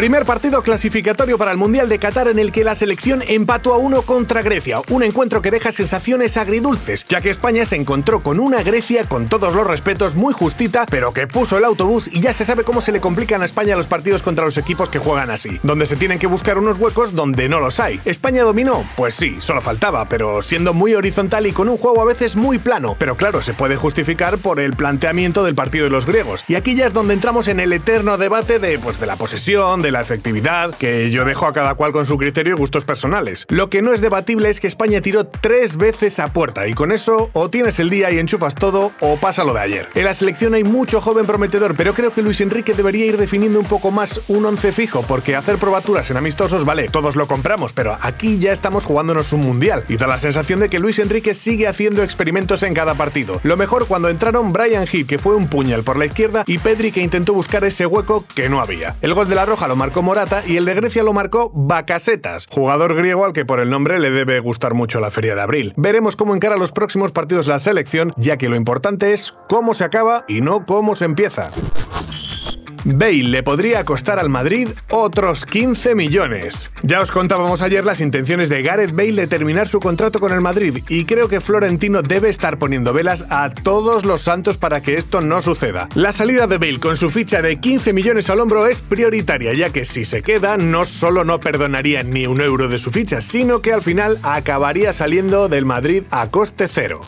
Primer partido clasificatorio para el Mundial de Qatar en el que la selección empató a uno contra Grecia, un encuentro que deja sensaciones agridulces, ya que España se encontró con una Grecia con todos los respetos muy justita, pero que puso el autobús y ya se sabe cómo se le complican a España los partidos contra los equipos que juegan así, donde se tienen que buscar unos huecos donde no los hay. ¿España dominó? Pues sí, solo faltaba, pero siendo muy horizontal y con un juego a veces muy plano, pero claro, se puede justificar por el planteamiento del partido de los griegos. Y aquí ya es donde entramos en el eterno debate de, pues, de la posesión, de la efectividad, que yo dejo a cada cual con su criterio y gustos personales. Lo que no es debatible es que España tiró tres veces a puerta y con eso o tienes el día y enchufas todo o pasa lo de ayer. En la selección hay mucho joven prometedor, pero creo que Luis Enrique debería ir definiendo un poco más un once fijo, porque hacer probaturas en amistosos, vale, todos lo compramos, pero aquí ya estamos jugándonos un mundial y da la sensación de que Luis Enrique sigue haciendo experimentos en cada partido. Lo mejor cuando entraron Brian Hill, que fue un puñal por la izquierda, y Pedri, que intentó buscar ese hueco que no había. El gol de la Roja lo marcó Morata y el de Grecia lo marcó Bacasetas, jugador griego al que por el nombre le debe gustar mucho la Feria de Abril. Veremos cómo encara los próximos partidos la selección, ya que lo importante es cómo se acaba y no cómo se empieza. Bale le podría costar al Madrid otros 15 millones. Ya os contábamos ayer las intenciones de Gareth Bale de terminar su contrato con el Madrid y creo que Florentino debe estar poniendo velas a todos los santos para que esto no suceda. La salida de Bale con su ficha de 15 millones al hombro es prioritaria, ya que si se queda no solo no perdonaría ni un euro de su ficha, sino que al final acabaría saliendo del Madrid a coste cero.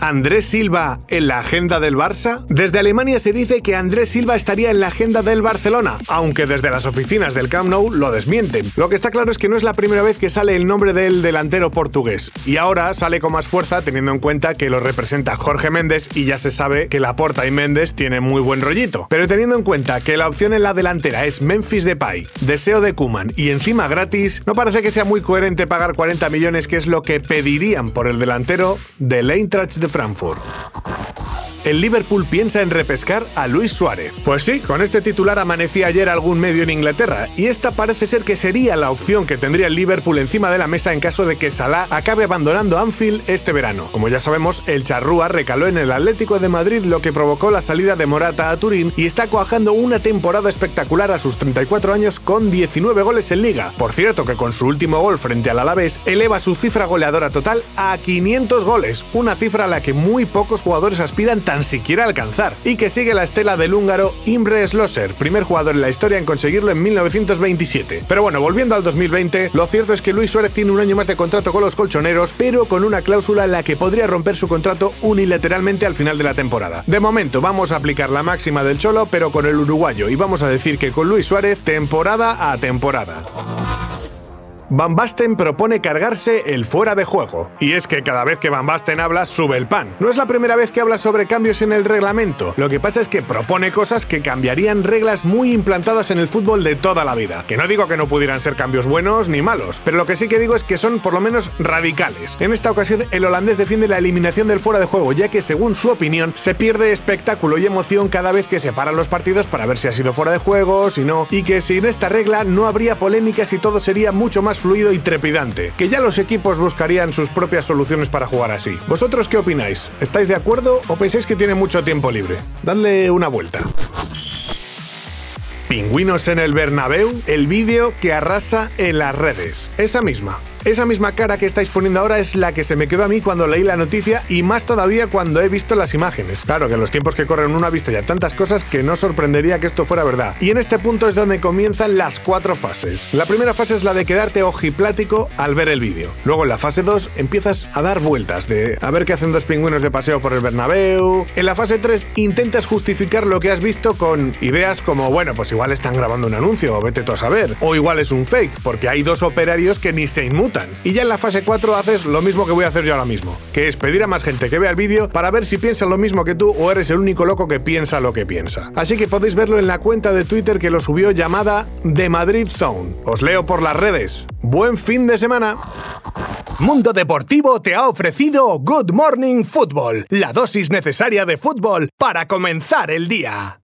¿Andrés Silva en la agenda del Barça? Desde Alemania se dice que Andrés Silva estaría en la agenda del Barcelona, aunque desde las oficinas del Camp Nou lo desmienten. Lo que está claro es que no es la primera vez que sale el nombre del delantero portugués, y ahora sale con más fuerza teniendo en cuenta que lo representa Jorge Méndez y ya se sabe que Laporta y Méndez tienen muy buen rollito. Pero teniendo en cuenta que la opción en la delantera es Memphis Depay, deseo de Kuman y encima gratis, no parece que sea muy coherente pagar 40 millones que es lo que pedirían por el delantero del Eintracht de Frankfurt. El Liverpool piensa en repescar a Luis Suárez. Pues sí, con este titular amanecía ayer algún medio en Inglaterra, y esta parece ser que sería la opción que tendría el Liverpool encima de la mesa en caso de que Salah acabe abandonando Anfield este verano. Como ya sabemos, el charrúa recaló en el Atlético de Madrid lo que provocó la salida de Morata a Turín y está cuajando una temporada espectacular a sus 34 años con 19 goles en liga. Por cierto que con su último gol frente al Alavés eleva su cifra goleadora total a 500 goles, una cifra a la que muy pocos jugadores aspiran tan siquiera alcanzar, y que sigue la estela del húngaro Imre Slosser, primer jugador en la historia en conseguirlo en 1927. Pero bueno, volviendo al 2020, lo cierto es que Luis Suárez tiene un año más de contrato con los colchoneros, pero con una cláusula en la que podría romper su contrato unilateralmente al final de la temporada. De momento vamos a aplicar la máxima del Cholo, pero con el uruguayo, y vamos a decir que con Luis Suárez, temporada a temporada. Van Basten propone cargarse el fuera de juego. Y es que cada vez que Van Basten habla, sube el pan. No es la primera vez que habla sobre cambios en el reglamento. Lo que pasa es que propone cosas que cambiarían reglas muy implantadas en el fútbol de toda la vida. Que no digo que no pudieran ser cambios buenos ni malos, pero lo que sí que digo es que son por lo menos radicales. En esta ocasión, el holandés defiende la eliminación del fuera de juego, ya que según su opinión, se pierde espectáculo y emoción cada vez que se paran los partidos para ver si ha sido fuera de juego, si no, y que sin esta regla no habría polémicas y todo sería mucho más fluido y trepidante, que ya los equipos buscarían sus propias soluciones para jugar así. ¿Vosotros qué opináis? ¿Estáis de acuerdo o pensáis que tiene mucho tiempo libre? Dadle una vuelta. Pingüinos en el Bernabéu, el vídeo que arrasa en las redes. Esa misma. Esa misma cara que estáis poniendo ahora es la que se me quedó a mí cuando leí la noticia y más todavía cuando he visto las imágenes. Claro que en los tiempos que corren uno ha visto ya tantas cosas que no sorprendería que esto fuera verdad. Y en este punto es donde comienzan las cuatro fases. La primera fase es la de quedarte ojiplático al ver el vídeo. Luego en la fase 2 empiezas a dar vueltas de a ver qué hacen dos pingüinos de paseo por el Bernabéu. En la fase 3 intentas justificar lo que has visto con ideas como, bueno, pues igual están grabando un anuncio, o vete tú a saber. O igual es un fake, porque hay dos operarios que ni se inmutan Y ya en la fase 4 haces lo mismo que voy a hacer yo ahora mismo, que es pedir a más gente que vea el vídeo para ver si piensan lo mismo que tú o eres el único loco que piensa lo que piensa. Así que podéis verlo en la cuenta de Twitter que lo subió llamada The Madrid Zone. Os leo por las redes. Buen fin de semana. Mundo Deportivo te ha ofrecido Good Morning Football, la dosis necesaria de fútbol para comenzar el día.